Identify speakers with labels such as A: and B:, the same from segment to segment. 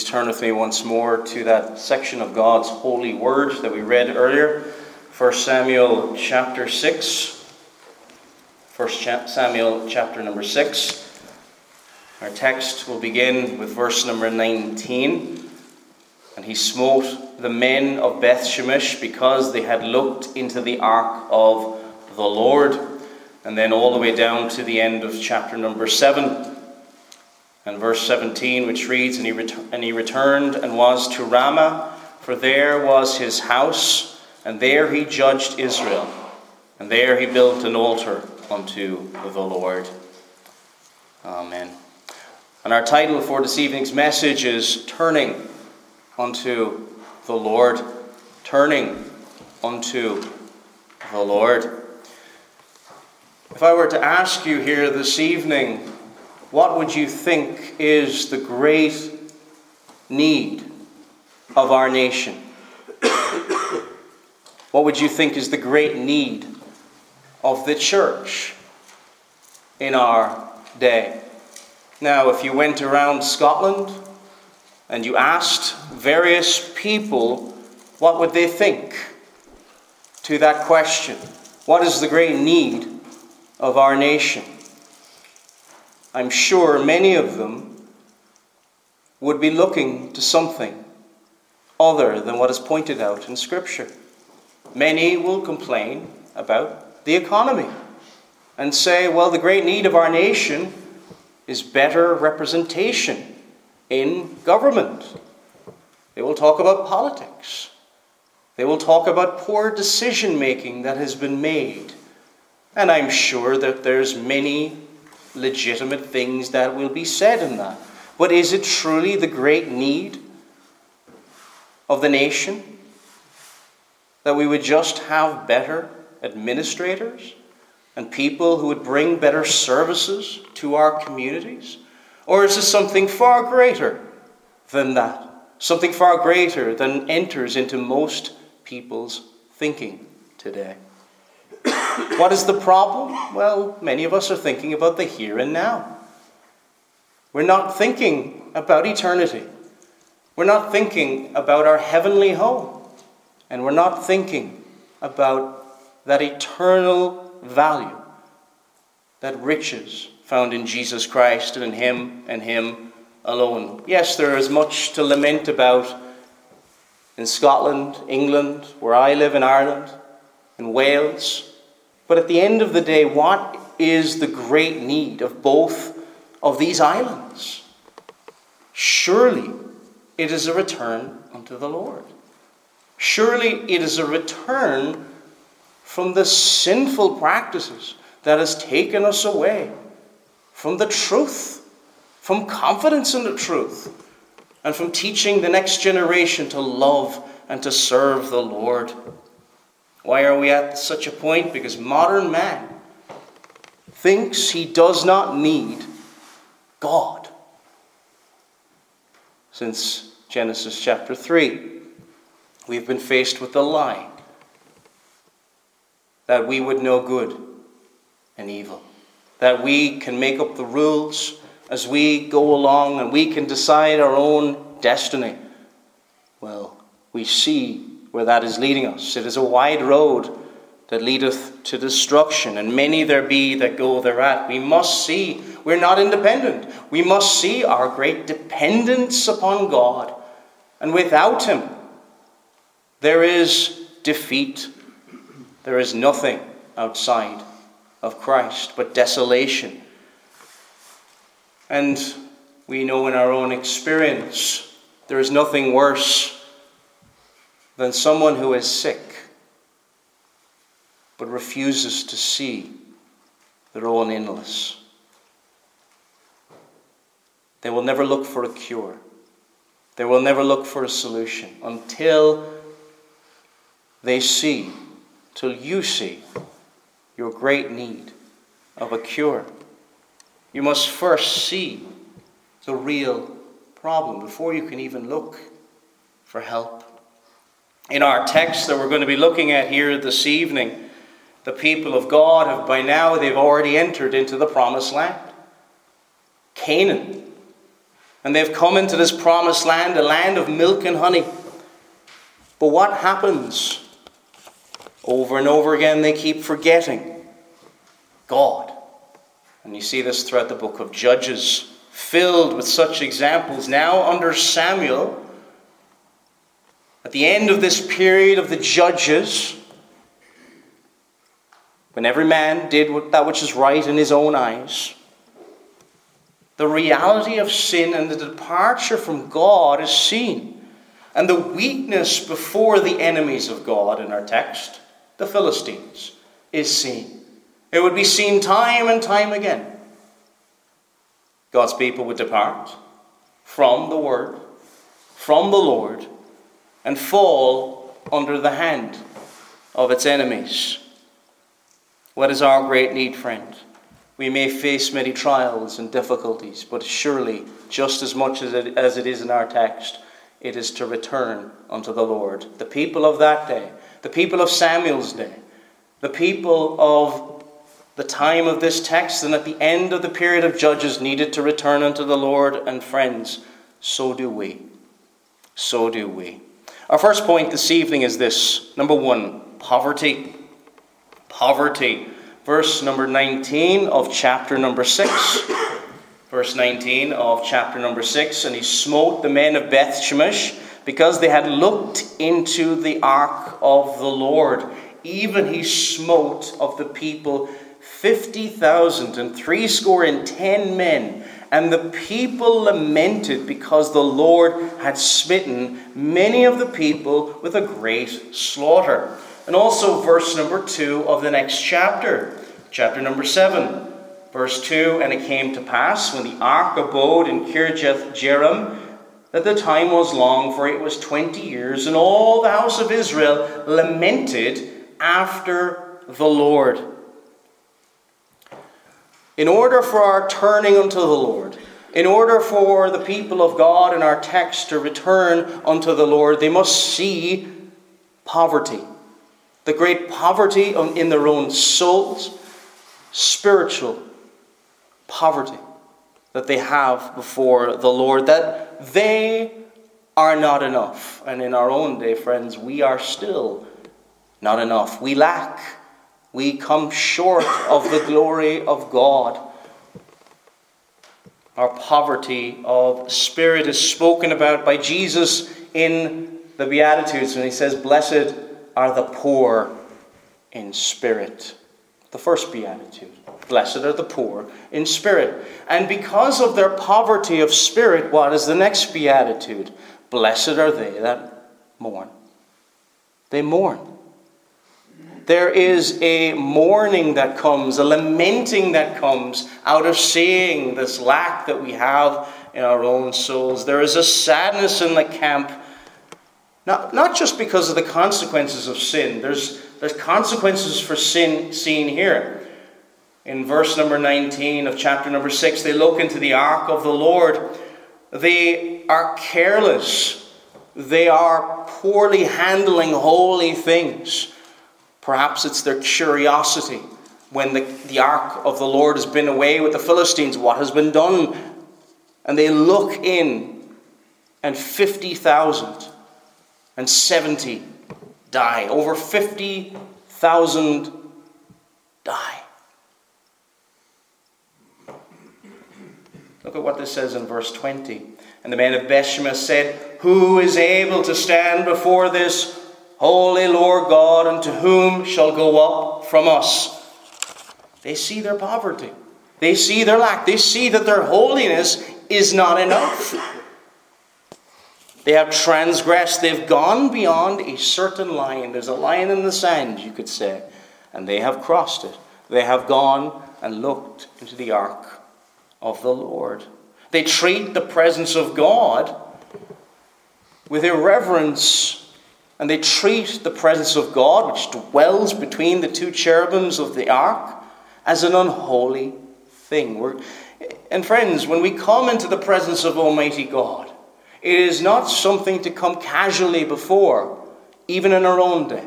A: Please turn with me once more to that section of God's holy word that we read earlier, 1 Samuel chapter 6. 1 Samuel chapter number 6. Our text will begin with verse number 19. And he smote the men of Beth Shemesh because they had looked into the ark of the Lord. And then all the way down to the end of chapter number 7 and verse 17, which reads, and he, ret- and he returned and was to Ramah, for there was his house, and there he judged Israel, and there he built an altar unto the Lord. Amen. And our title for this evening's message is Turning unto the Lord. Turning unto the Lord. If I were to ask you here this evening, what would you think is the great need of our nation? what would you think is the great need of the church in our day? Now, if you went around Scotland and you asked various people what would they think to that question, what is the great need of our nation? I'm sure many of them would be looking to something other than what is pointed out in Scripture. Many will complain about the economy and say, well, the great need of our nation is better representation in government. They will talk about politics. They will talk about poor decision making that has been made. And I'm sure that there's many legitimate things that will be said in that. But is it truly the great need of the nation that we would just have better administrators and people who would bring better services to our communities? Or is it something far greater than that? Something far greater than enters into most people's thinking today. What is the problem? Well, many of us are thinking about the here and now. We're not thinking about eternity. We're not thinking about our heavenly home. And we're not thinking about that eternal value, that riches found in Jesus Christ and in Him and Him alone. Yes, there is much to lament about in Scotland, England, where I live in Ireland, in Wales, but at the end of the day, what is the great need of both of these islands? Surely it is a return unto the Lord. Surely it is a return from the sinful practices that has taken us away from the truth, from confidence in the truth, and from teaching the next generation to love and to serve the Lord. Why are we at such a point? Because modern man thinks he does not need God. Since Genesis chapter 3, we've been faced with the lie that we would know good and evil, that we can make up the rules as we go along and we can decide our own destiny. Well, we see where that is leading us. It is a wide road that leadeth to destruction, and many there be that go thereat. We must see we're not independent. We must see our great dependence upon God. And without Him, there is defeat. There is nothing outside of Christ but desolation. And we know in our own experience there is nothing worse than someone who is sick but refuses to see their own illness. They will never look for a cure. They will never look for a solution until they see, till you see your great need of a cure. You must first see the real problem before you can even look for help. In our text that we're going to be looking at here this evening, the people of God have by now they've already entered into the promised land. Canaan And they've come into this promised land, a land of milk and honey. But what happens? Over and over again, they keep forgetting God. And you see this throughout the book of Judges, filled with such examples. Now, under Samuel, at the end of this period of the Judges, when every man did that which is right in his own eyes, the reality of sin and the departure from God is seen. And the weakness before the enemies of God in our text, the Philistines, is seen. It would be seen time and time again. God's people would depart from the Word, from the Lord, and fall under the hand of its enemies. What is our great need, friend? We may face many trials and difficulties, but surely, just as much as it, as it is in our text, it is to return unto the Lord. The people of that day, the people of Samuel's day, the people of the time of this text, and at the end of the period of Judges, needed to return unto the Lord, and friends, so do we. So do we. Our first point this evening is this number one, poverty. Poverty verse number 19 of chapter number 6. Verse 19 of chapter number 6 And he smote the men of Beth Shemesh because they had looked into the ark of the Lord. Even he smote of the people fifty thousand and threescore and ten men. And the people lamented because the Lord had smitten many of the people with a great slaughter. And also, verse number 2 of the next chapter, chapter number 7, verse 2 And it came to pass when the ark abode in Kirjath Jearim that the time was long, for it was 20 years, and all the house of Israel lamented after the Lord. In order for our turning unto the Lord, in order for the people of God in our text to return unto the Lord, they must see poverty the great poverty in their own souls, spiritual poverty that they have before the Lord, that they are not enough. And in our own day, friends, we are still not enough. We lack. We come short of the glory of God. Our poverty of spirit is spoken about by Jesus in the Beatitudes when he says, Blessed are the poor in spirit. The first beatitude. Blessed are the poor in spirit. And because of their poverty of spirit, what is the next beatitude? Blessed are they that mourn. They mourn. There is a mourning that comes, a lamenting that comes out of seeing this lack that we have in our own souls. There is a sadness in the camp not, not just because of the consequences of sin, there's, there's consequences for sin seen here. In verse number 19 of chapter number 6, they look into the ark of the Lord. They are careless. They are poorly handling holy things. Perhaps it's their curiosity when the, the ark of the Lord has been away with the Philistines. What has been done? And they look in, and 50,000 and 70 die. Over 50,000 die. Look at what this says in verse 20. And the men of Bethshemesh said, Who is able to stand before this holy Lord God, unto whom shall go up from us? They see their poverty. They see their lack. They see that their holiness is not enough. They have transgressed, they've gone beyond a certain line. There's a line in the sand, you could say, and they have crossed it. They have gone and looked into the ark of the Lord. They treat the presence of God with irreverence, and they treat the presence of God, which dwells between the two cherubims of the ark, as an unholy thing. We're, and friends, when we come into the presence of Almighty God, it is not something to come casually before, even in our own day.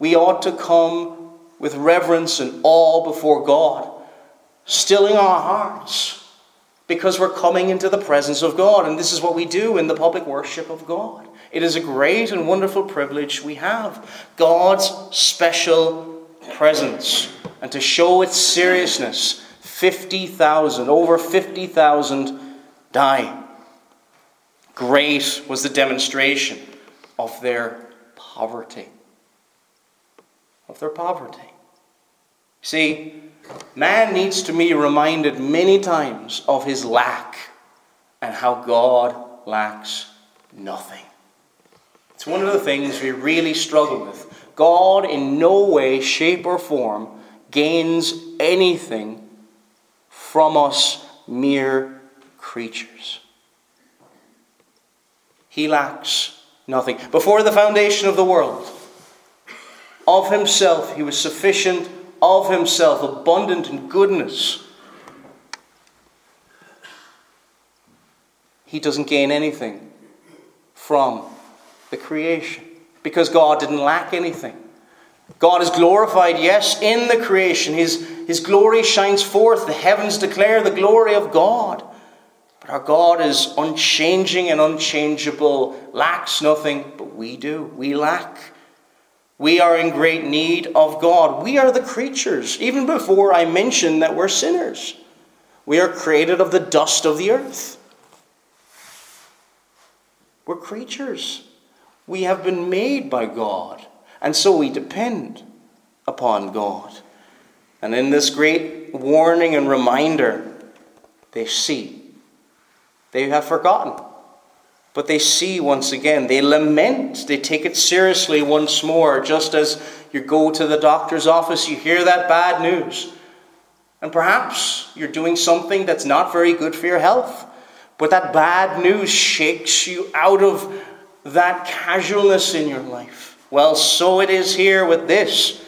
A: We ought to come with reverence and awe before God, stilling our hearts, because we're coming into the presence of God. And this is what we do in the public worship of God. It is a great and wonderful privilege we have God's special presence. And to show its seriousness, 50,000, over 50,000 die. Great was the demonstration of their poverty. Of their poverty. See, man needs to be reminded many times of his lack and how God lacks nothing. It's one of the things we really struggle with. God, in no way, shape, or form, gains anything from us mere creatures. He lacks nothing. Before the foundation of the world, of himself, he was sufficient of himself, abundant in goodness. He doesn't gain anything from the creation because God didn't lack anything. God is glorified, yes, in the creation. His, his glory shines forth. The heavens declare the glory of God. But our God is unchanging and unchangeable, lacks nothing, but we do. We lack. We are in great need of God. We are the creatures, even before I mentioned that we're sinners. We are created of the dust of the earth. We're creatures. We have been made by God, and so we depend upon God. And in this great warning and reminder, they see. They have forgotten. But they see once again, they lament, they take it seriously once more, just as you go to the doctor's office, you hear that bad news. And perhaps you're doing something that's not very good for your health, but that bad news shakes you out of that casualness in your life. Well, so it is here with this.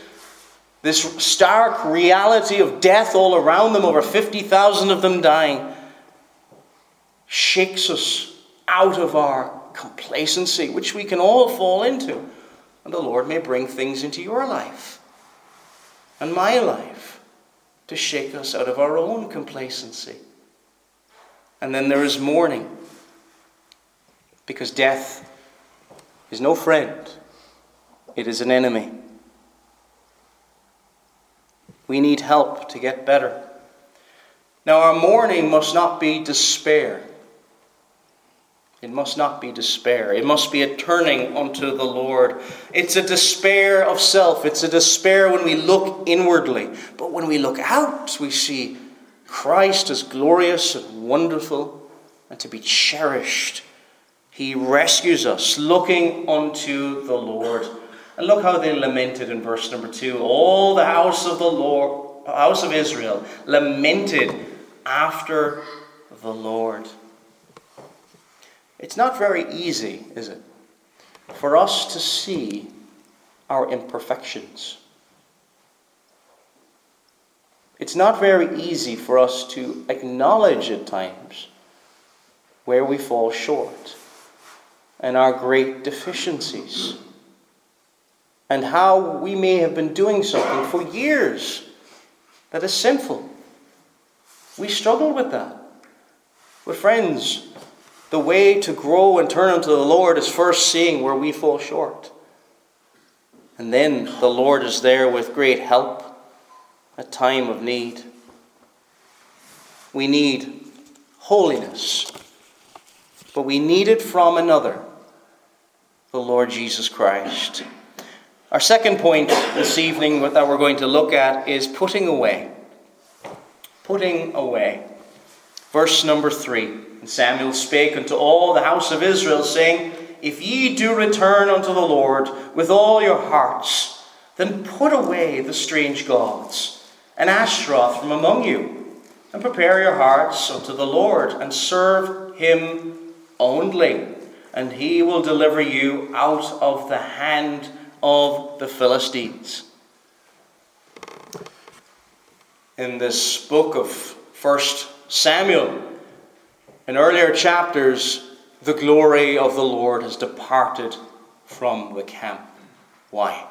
A: This stark reality of death all around them, over 50,000 of them dying, shakes us out of our complacency, which we can all fall into. And the Lord may bring things into your life and my life to shake us out of our own complacency. And then there is mourning, because death is no friend, it is an enemy. We need help to get better. Now, our mourning must not be despair. It must not be despair. It must be a turning unto the Lord. It's a despair of self. It's a despair when we look inwardly. But when we look out, we see Christ as glorious and wonderful and to be cherished. He rescues us, looking unto the Lord. And look how they lamented in verse number two. All the house of the Lord, house of Israel, lamented after the Lord. It's not very easy, is it, for us to see our imperfections. It's not very easy for us to acknowledge at times where we fall short and our great deficiencies and how we may have been doing something for years that is sinful. We struggle with that. With friends, the way to grow and turn unto the Lord is first seeing where we fall short. And then the Lord is there with great help at time of need. We need holiness, but we need it from another, the Lord Jesus Christ. Our second point this evening that we're going to look at is putting away. Putting away. Verse number three. And Samuel spake unto all the house of Israel, saying, If ye do return unto the Lord with all your hearts, then put away the strange gods and Ashtaroth from among you, and prepare your hearts unto the Lord, and serve him only, and he will deliver you out of the hand of the Philistines. In this book of First Samuel, in earlier chapters, the glory of the Lord has departed from the camp. Why?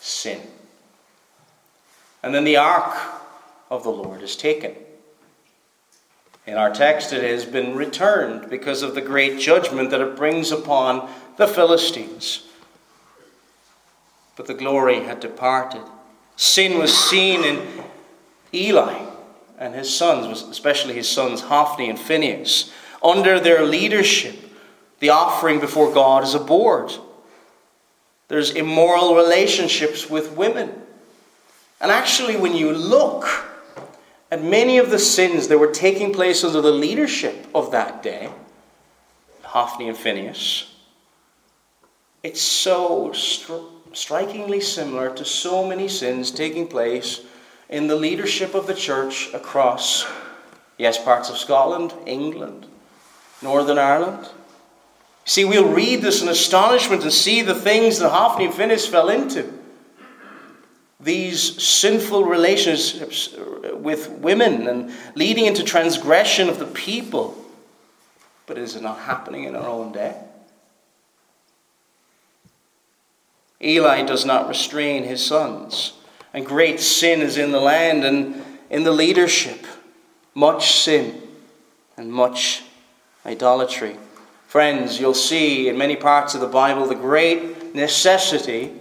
A: Sin. And then the ark of the Lord is taken. In our text, it has been returned because of the great judgment that it brings upon the Philistines. But the glory had departed. Sin was seen in Eli and his sons, especially his sons Hophni and Phinehas. Under their leadership, the offering before God is abhorred. There's immoral relationships with women. And actually, when you look at many of the sins that were taking place under the leadership of that day, Hophni and Phinehas, it's so stri- strikingly similar to so many sins taking place in the leadership of the church across, yes, parts of Scotland, England, Northern Ireland. See, we'll read this in astonishment and see the things that Hophni and Phinehas fell into these sinful relationships with women and leading into transgression of the people. But is it not happening in our own day? Eli does not restrain his sons, and great sin is in the land and in the leadership. Much sin and much idolatry. Friends, you'll see in many parts of the Bible the great necessity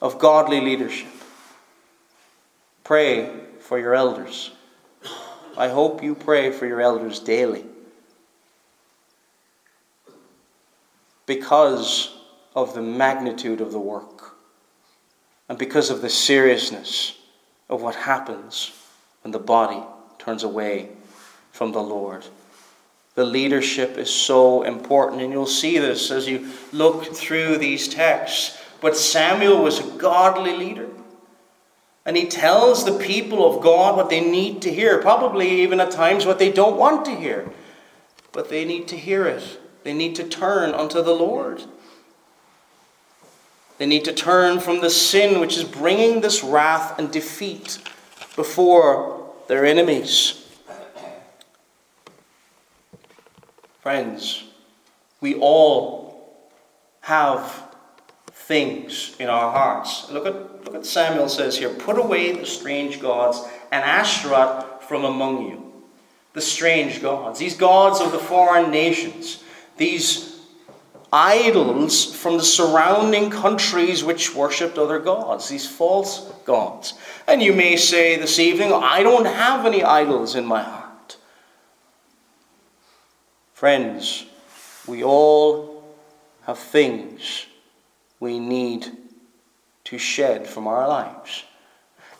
A: of godly leadership. Pray for your elders. I hope you pray for your elders daily. Because of the magnitude of the work and because of the seriousness of what happens when the body turns away from the Lord. The leadership is so important, and you'll see this as you look through these texts. But Samuel was a godly leader. And he tells the people of God what they need to hear, probably even at times what they don't want to hear. But they need to hear it. They need to turn unto the Lord. They need to turn from the sin which is bringing this wrath and defeat before their enemies. Friends, we all have things in our hearts. Look at, look at Samuel says here put away the strange gods and Ashtaroth from among you. The strange gods, these gods of the foreign nations, these idols from the surrounding countries which worshipped other gods, these false gods. And you may say this evening, I don't have any idols in my heart. Friends, we all have things we need to shed from our lives.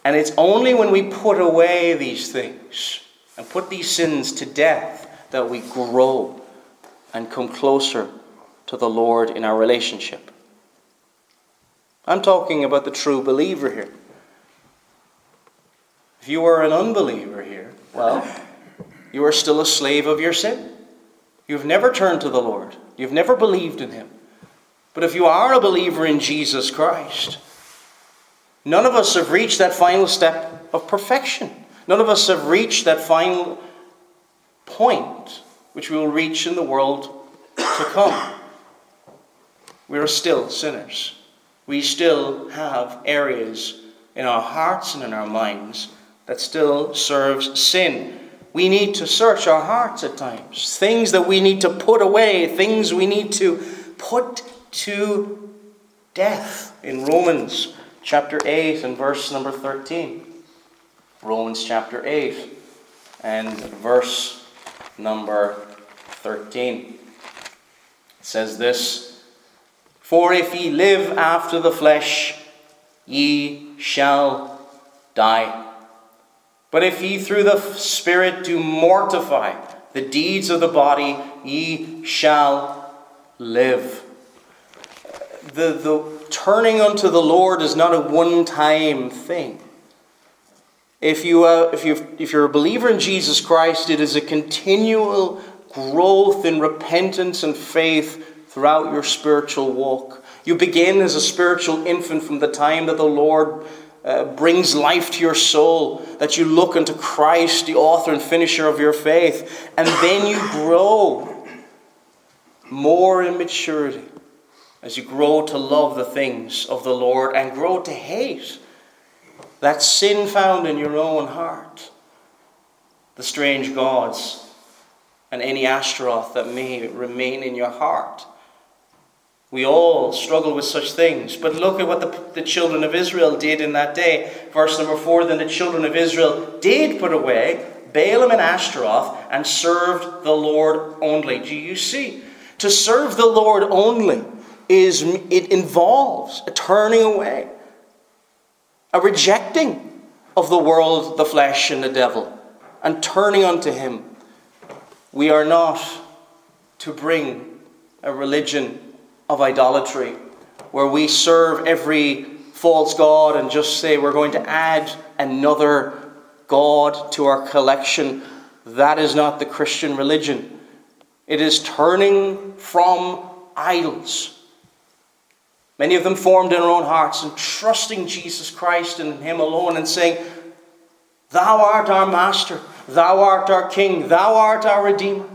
A: And it's only when we put away these things and put these sins to death that we grow and come closer to the Lord in our relationship. I'm talking about the true believer here. If you are an unbeliever here, well, you are still a slave of your sin. You've never turned to the Lord, you've never believed in Him. But if you are a believer in Jesus Christ, none of us have reached that final step of perfection. None of us have reached that final point which we will reach in the world to come. We are still sinners. We still have areas in our hearts and in our minds that still serves sin. We need to search our hearts at times. Things that we need to put away, things we need to put to death in Romans chapter 8 and verse number 13. Romans chapter 8 and verse number 13. It says this For if ye live after the flesh, ye shall die. But if ye through the Spirit do mortify the deeds of the body, ye shall live the, the turning unto the Lord is not a one time thing. If, you, uh, if, you if you're a believer in Jesus Christ, it is a continual growth in repentance and faith throughout your spiritual walk. You begin as a spiritual infant from the time that the Lord uh, brings life to your soul, that you look unto Christ, the author and finisher of your faith, and then you grow more in maturity as you grow to love the things of the Lord and grow to hate that sin found in your own heart, the strange gods and any Ashtaroth that may remain in your heart. We all struggle with such things. But look at what the, the children of Israel did in that day. Verse number four Then the children of Israel did put away Baalim and Ashtaroth and served the Lord only. Do you see? To serve the Lord only is it involves a turning away, a rejecting of the world, the flesh, and the devil, and turning unto him. We are not to bring a religion of idolatry where we serve every false god and just say we're going to add another god to our collection. That is not the Christian religion. It is turning from idols. Many of them formed in our own hearts and trusting Jesus Christ and Him alone and saying, Thou art our Master, Thou art our King, Thou art our Redeemer.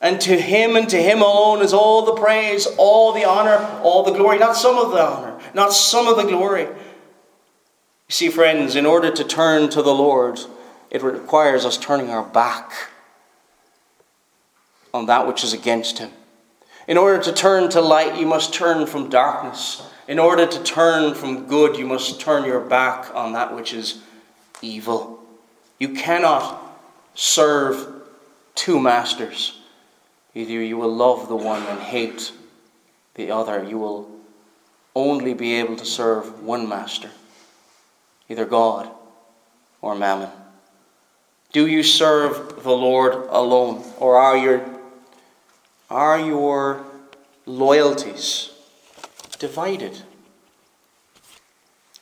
A: And to Him and to Him alone is all the praise, all the honor, all the glory. Not some of the honor, not some of the glory. You see, friends, in order to turn to the Lord, it requires us turning our back on that which is against Him. In order to turn to light, you must turn from darkness. In order to turn from good, you must turn your back on that which is evil. You cannot serve two masters. Either you will love the one and hate the other. You will only be able to serve one master, either God or mammon. Do you serve the Lord alone, or are your, are your loyalties divided?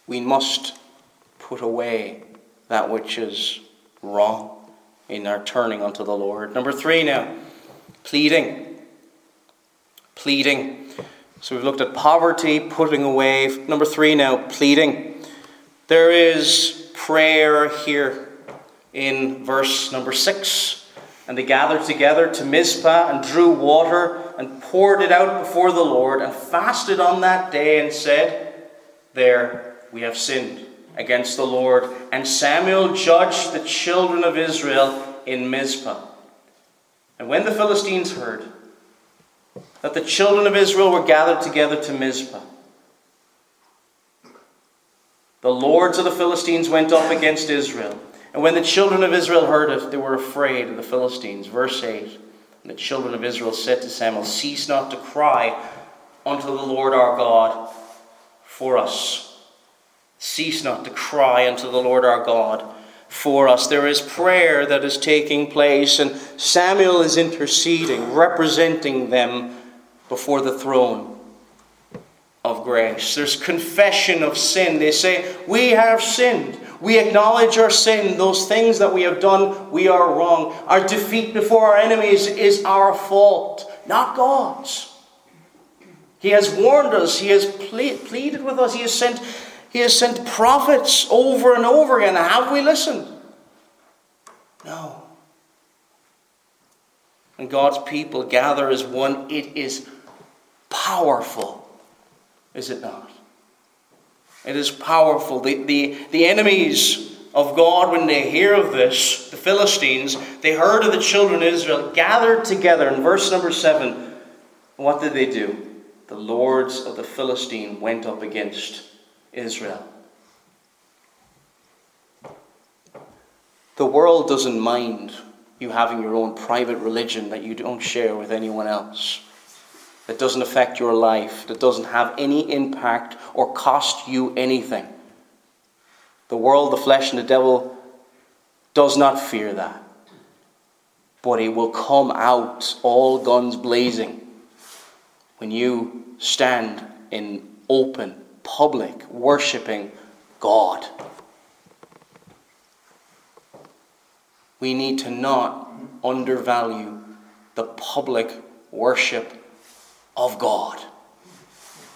A: We must put away that which is wrong in our turning unto the Lord. Number three now pleading. Pleading. So we've looked at poverty, putting away. Number three now, pleading. There is prayer here in verse number six. And they gathered together to Mizpah and drew water and poured it out before the Lord and fasted on that day and said, There we have sinned against the Lord. And Samuel judged the children of Israel in Mizpah. And when the Philistines heard that the children of Israel were gathered together to Mizpah, the lords of the Philistines went up against Israel. And when the children of Israel heard it, they were afraid of the Philistines. Verse 8 And the children of Israel said to Samuel, Cease not to cry unto the Lord our God for us. Cease not to cry unto the Lord our God for us. There is prayer that is taking place, and Samuel is interceding, representing them before the throne of grace. There's confession of sin. They say, We have sinned. We acknowledge our sin, those things that we have done, we are wrong. Our defeat before our enemies is our fault, not God's. He has warned us, He has pleaded with us, He has sent he has sent prophets over and over again. Have we listened? No. And God's people gather as one. It is powerful, is it not? It is powerful. The, the, the enemies of God, when they hear of this, the Philistines, they heard of the children of Israel gathered together. In verse number 7, what did they do? The lords of the Philistine went up against Israel. The world doesn't mind you having your own private religion that you don't share with anyone else, that doesn't affect your life, that doesn't have any impact or cost you anything. The world, the flesh, and the devil does not fear that. But it will come out all guns blazing when you stand in open public worshiping God. We need to not undervalue the public worship of God.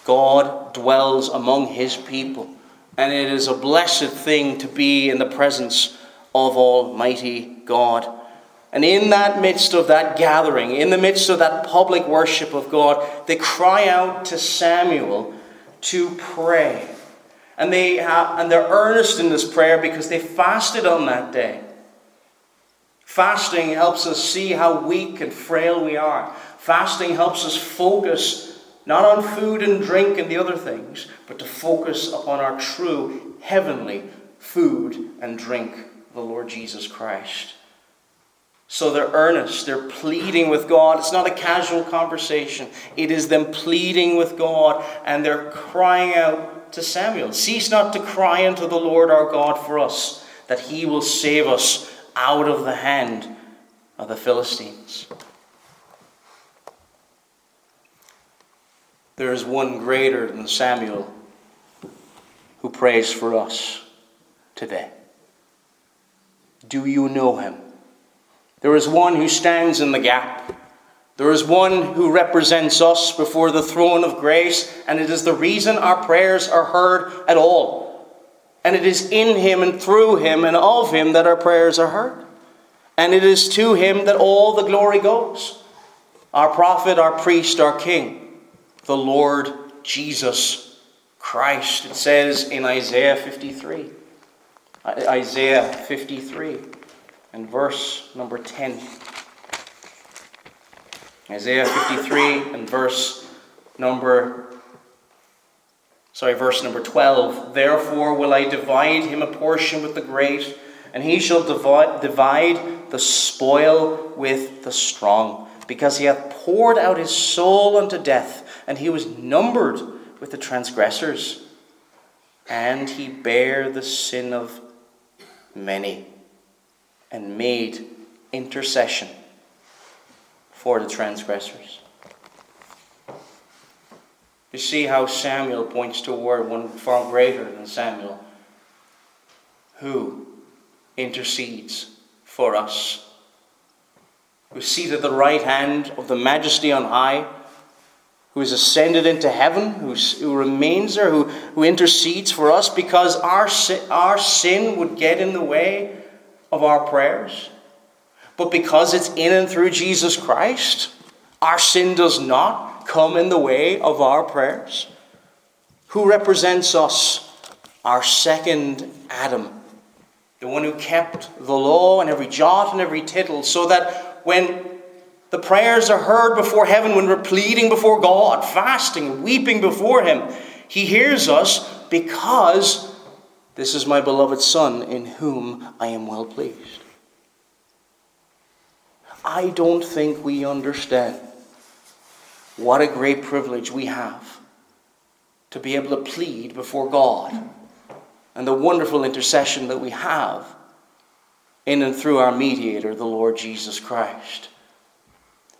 A: God dwells among his people, and it is a blessed thing to be in the presence of Almighty God. And in that midst of that gathering, in the midst of that public worship of God, they cry out to Samuel to pray. And, they have, and they're earnest in this prayer because they fasted on that day. Fasting helps us see how weak and frail we are. Fasting helps us focus not on food and drink and the other things, but to focus upon our true heavenly food and drink, the Lord Jesus Christ. So they're earnest, they're pleading with God. It's not a casual conversation, it is them pleading with God, and they're crying out to Samuel Cease not to cry unto the Lord our God for us, that he will save us out of the hand of the Philistines. There is one greater than Samuel who prays for us today. Do you know him? There is one who stands in the gap. There is one who represents us before the throne of grace, and it is the reason our prayers are heard at all. And it is in him and through him and of him that our prayers are heard. And it is to him that all the glory goes. Our prophet, our priest, our king, the Lord Jesus Christ. It says in Isaiah 53. Isaiah 53 and verse number 10. Isaiah 53 and verse number sorry, verse number 12. Therefore will I divide him a portion with the great, and he shall divide, divide the spoil with the strong, because he hath poured out his soul unto death, and he was numbered with the transgressors, and he bare the sin of many and made intercession for the transgressors. You see how Samuel points toward one far greater than Samuel who intercedes for us, who is seated at the right hand of the majesty on high, who is ascended into heaven, who, who remains there, who, who intercedes for us because our, our sin would get in the way of our prayers. But because it's in and through Jesus Christ, our sin does not come in the way of our prayers. Who represents us? Our second Adam, the one who kept the law and every jot and every tittle, so that when the prayers are heard before heaven, when we're pleading before God, fasting, weeping before Him, He hears us because this is my beloved Son in whom I am well pleased. I don't think we understand what a great privilege we have to be able to plead before God and the wonderful intercession that we have in and through our mediator, the Lord Jesus Christ.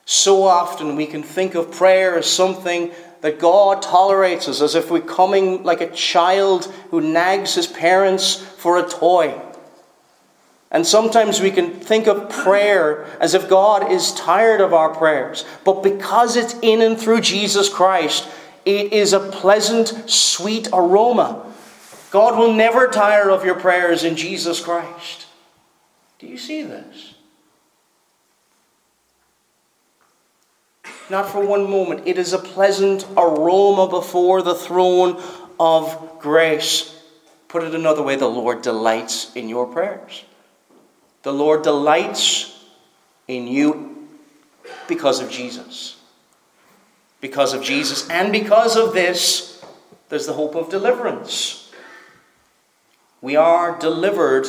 A: So often we can think of prayer as something that God tolerates us as if we're coming like a child who nags his parents for a toy. And sometimes we can think of prayer as if God is tired of our prayers. But because it's in and through Jesus Christ, it is a pleasant, sweet aroma. God will never tire of your prayers in Jesus Christ. Do you see this? Not for one moment. It is a pleasant aroma before the throne of grace. Put it another way the Lord delights in your prayers. The Lord delights in you because of Jesus. Because of Jesus. And because of this, there's the hope of deliverance. We are delivered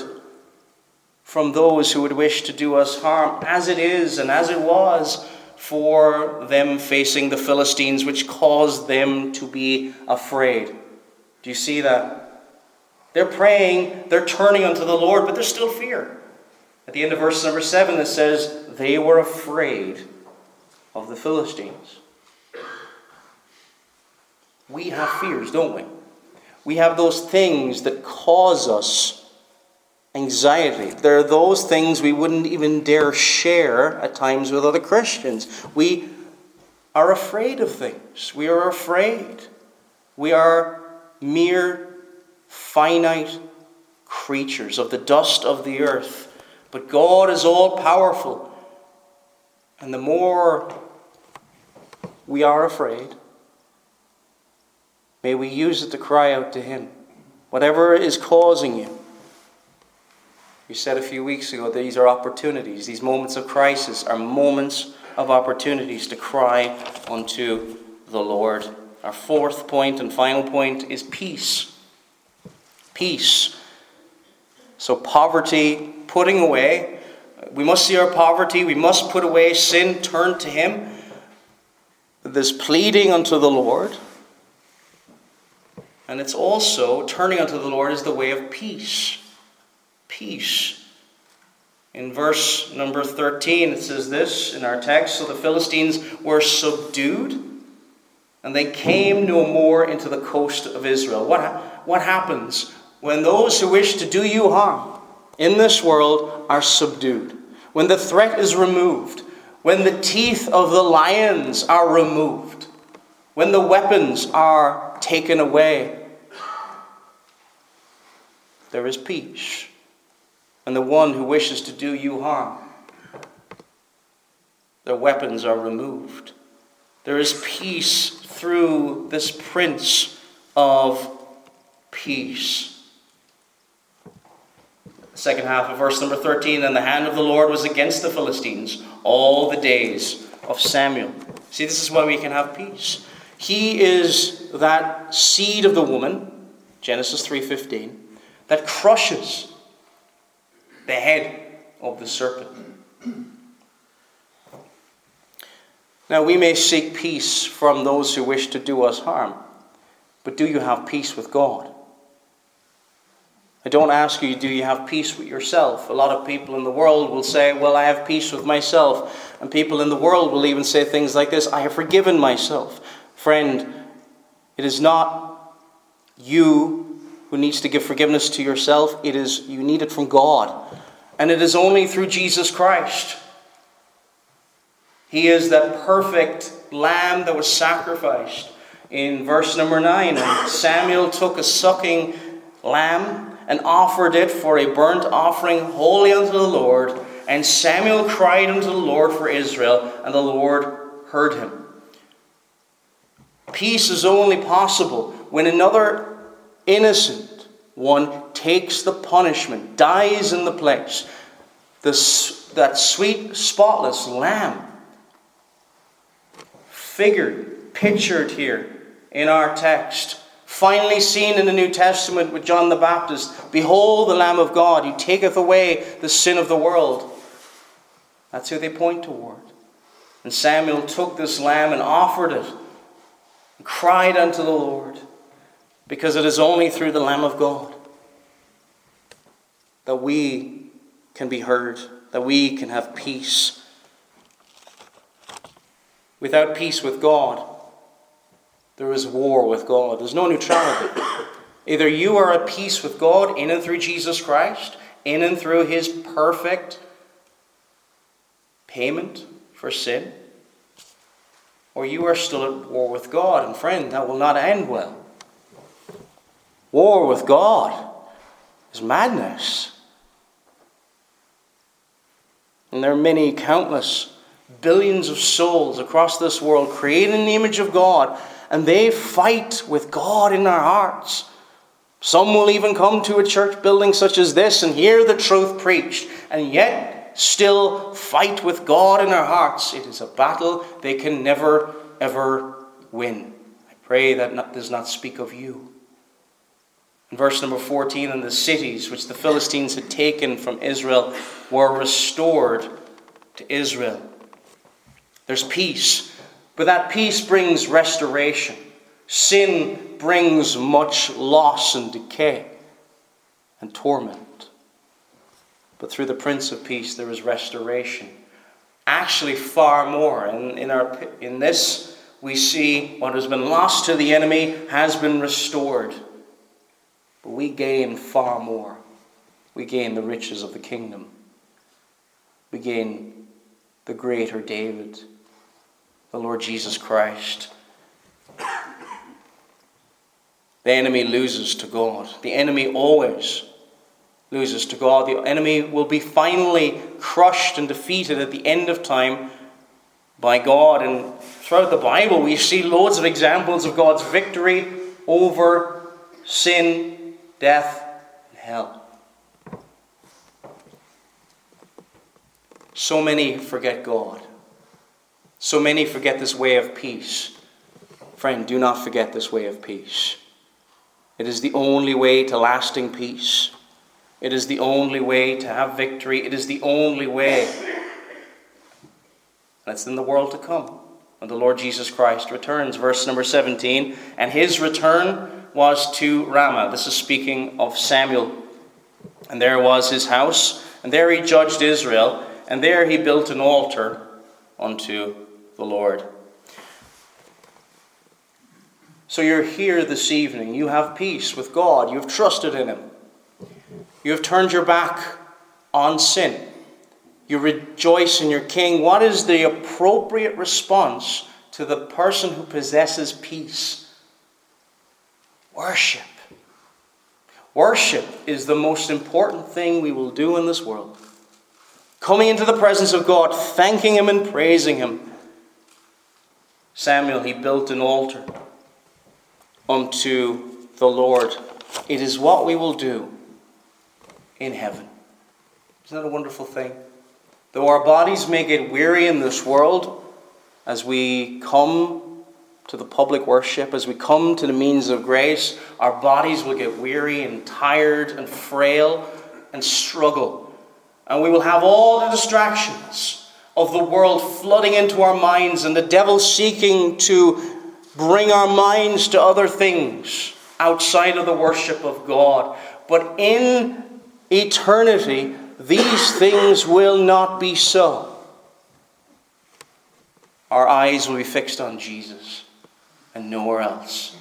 A: from those who would wish to do us harm, as it is and as it was for them facing the Philistines, which caused them to be afraid. Do you see that? They're praying, they're turning unto the Lord, but there's still fear. At the end of verse number 7, it says, They were afraid of the Philistines. We have fears, don't we? We have those things that cause us anxiety. There are those things we wouldn't even dare share at times with other Christians. We are afraid of things. We are afraid. We are mere finite creatures of the dust of the earth. But God is all powerful. And the more we are afraid, may we use it to cry out to Him. Whatever is causing you, We said a few weeks ago these are opportunities. These moments of crisis are moments of opportunities to cry unto the Lord. Our fourth point and final point is peace. Peace. So, poverty, putting away. We must see our poverty. We must put away sin, turn to Him. This pleading unto the Lord. And it's also turning unto the Lord is the way of peace. Peace. In verse number 13, it says this in our text So the Philistines were subdued, and they came no more into the coast of Israel. What, what happens when those who wish to do you harm in this world are subdued? When the threat is removed, when the teeth of the lions are removed, when the weapons are taken away, there is peace. And the one who wishes to do you harm, their weapons are removed. There is peace through this Prince of Peace. The second half of verse number 13 And the hand of the Lord was against the Philistines all the days of Samuel. See, this is why we can have peace. He is that seed of the woman, Genesis 3:15, that crushes the head of the serpent. Now, we may seek peace from those who wish to do us harm, but do you have peace with God? I don't ask you, do you have peace with yourself? A lot of people in the world will say, Well, I have peace with myself. And people in the world will even say things like this I have forgiven myself. Friend, it is not you who needs to give forgiveness to yourself, it is you need it from God. And it is only through Jesus Christ. He is that perfect lamb that was sacrificed. In verse number 9, Samuel took a sucking lamb and offered it for a burnt offering holy unto the Lord. And Samuel cried unto the Lord for Israel, and the Lord heard him. Peace is only possible when another innocent one takes the punishment, dies in the place. This, that sweet, spotless lamb, figured, pictured here in our text, finally seen in the New Testament with John the Baptist Behold the Lamb of God, who taketh away the sin of the world. That's who they point toward. And Samuel took this lamb and offered it, and cried unto the Lord, because it is only through the Lamb of God that we can be heard, that we can have peace. Without peace with God, there is war with God. There's no neutrality. Either you are at peace with God in and through Jesus Christ, in and through his perfect payment for sin, or you are still at war with God. And friend, that will not end well. War with God is madness. And there are many, countless, billions of souls across this world created in the image of God, and they fight with God in their hearts. Some will even come to a church building such as this and hear the truth preached, and yet still fight with God in their hearts. It is a battle they can never, ever win. I pray that does not speak of you. Verse number 14, and the cities which the Philistines had taken from Israel were restored to Israel. There's peace, but that peace brings restoration. Sin brings much loss and decay and torment. But through the Prince of Peace, there is restoration. Actually, far more. In, in, our, in this, we see what has been lost to the enemy has been restored. But we gain far more. We gain the riches of the kingdom. We gain the greater David, the Lord Jesus Christ. The enemy loses to God. The enemy always loses to God. The enemy will be finally crushed and defeated at the end of time by God. And throughout the Bible, we see loads of examples of God's victory over sin death, and hell. So many forget God. So many forget this way of peace. Friend, do not forget this way of peace. It is the only way to lasting peace. It is the only way to have victory. It is the only way. And it's in the world to come when the Lord Jesus Christ returns. Verse number 17. And his return was to Ramah. This is speaking of Samuel. And there was his house, and there he judged Israel, and there he built an altar unto the Lord. So you're here this evening. You have peace with God. You have trusted in Him. You have turned your back on sin. You rejoice in your King. What is the appropriate response to the person who possesses peace? Worship. Worship is the most important thing we will do in this world. Coming into the presence of God, thanking Him and praising Him. Samuel, he built an altar unto the Lord. It is what we will do in heaven. Isn't that a wonderful thing? Though our bodies may get weary in this world, as we come to the public worship, as we come to the means of grace, our bodies will get weary and tired and frail and struggle. And we will have all the distractions of the world flooding into our minds and the devil seeking to bring our minds to other things outside of the worship of God. But in eternity, these things will not be so. Our eyes will be fixed on Jesus and nowhere else.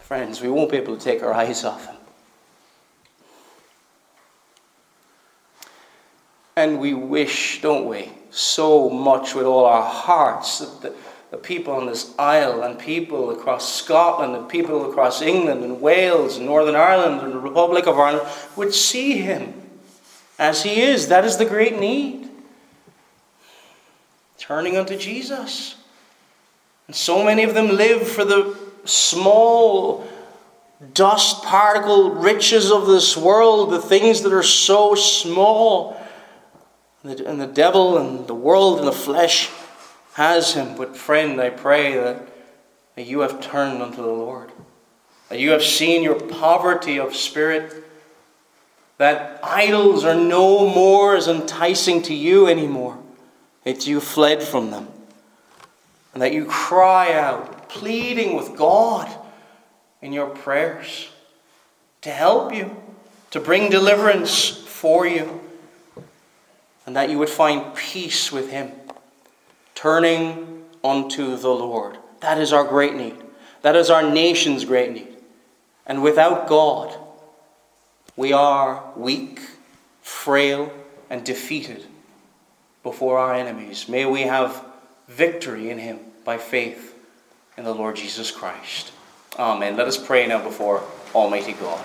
A: Friends, we won't be able to take our eyes off Him. And we wish, don't we, so much with all our hearts that the people on this isle and people across Scotland and people across England and Wales and Northern Ireland and the Republic of Ireland would see him as he is. That is the great need. Turning unto Jesus. And so many of them live for the small dust particle riches of this world, the things that are so small. And the devil and the world and the flesh has him. But, friend, I pray that, that you have turned unto the Lord, that you have seen your poverty of spirit, that idols are no more as enticing to you anymore, that you fled from them, and that you cry out, pleading with God in your prayers to help you, to bring deliverance for you, and that you would find peace with Him turning unto the Lord. That is our great need. That is our nation's great need. And without God, we are weak, frail, and defeated before our enemies. May we have victory in Him by faith in the Lord Jesus Christ. Amen. Let us pray now before Almighty God.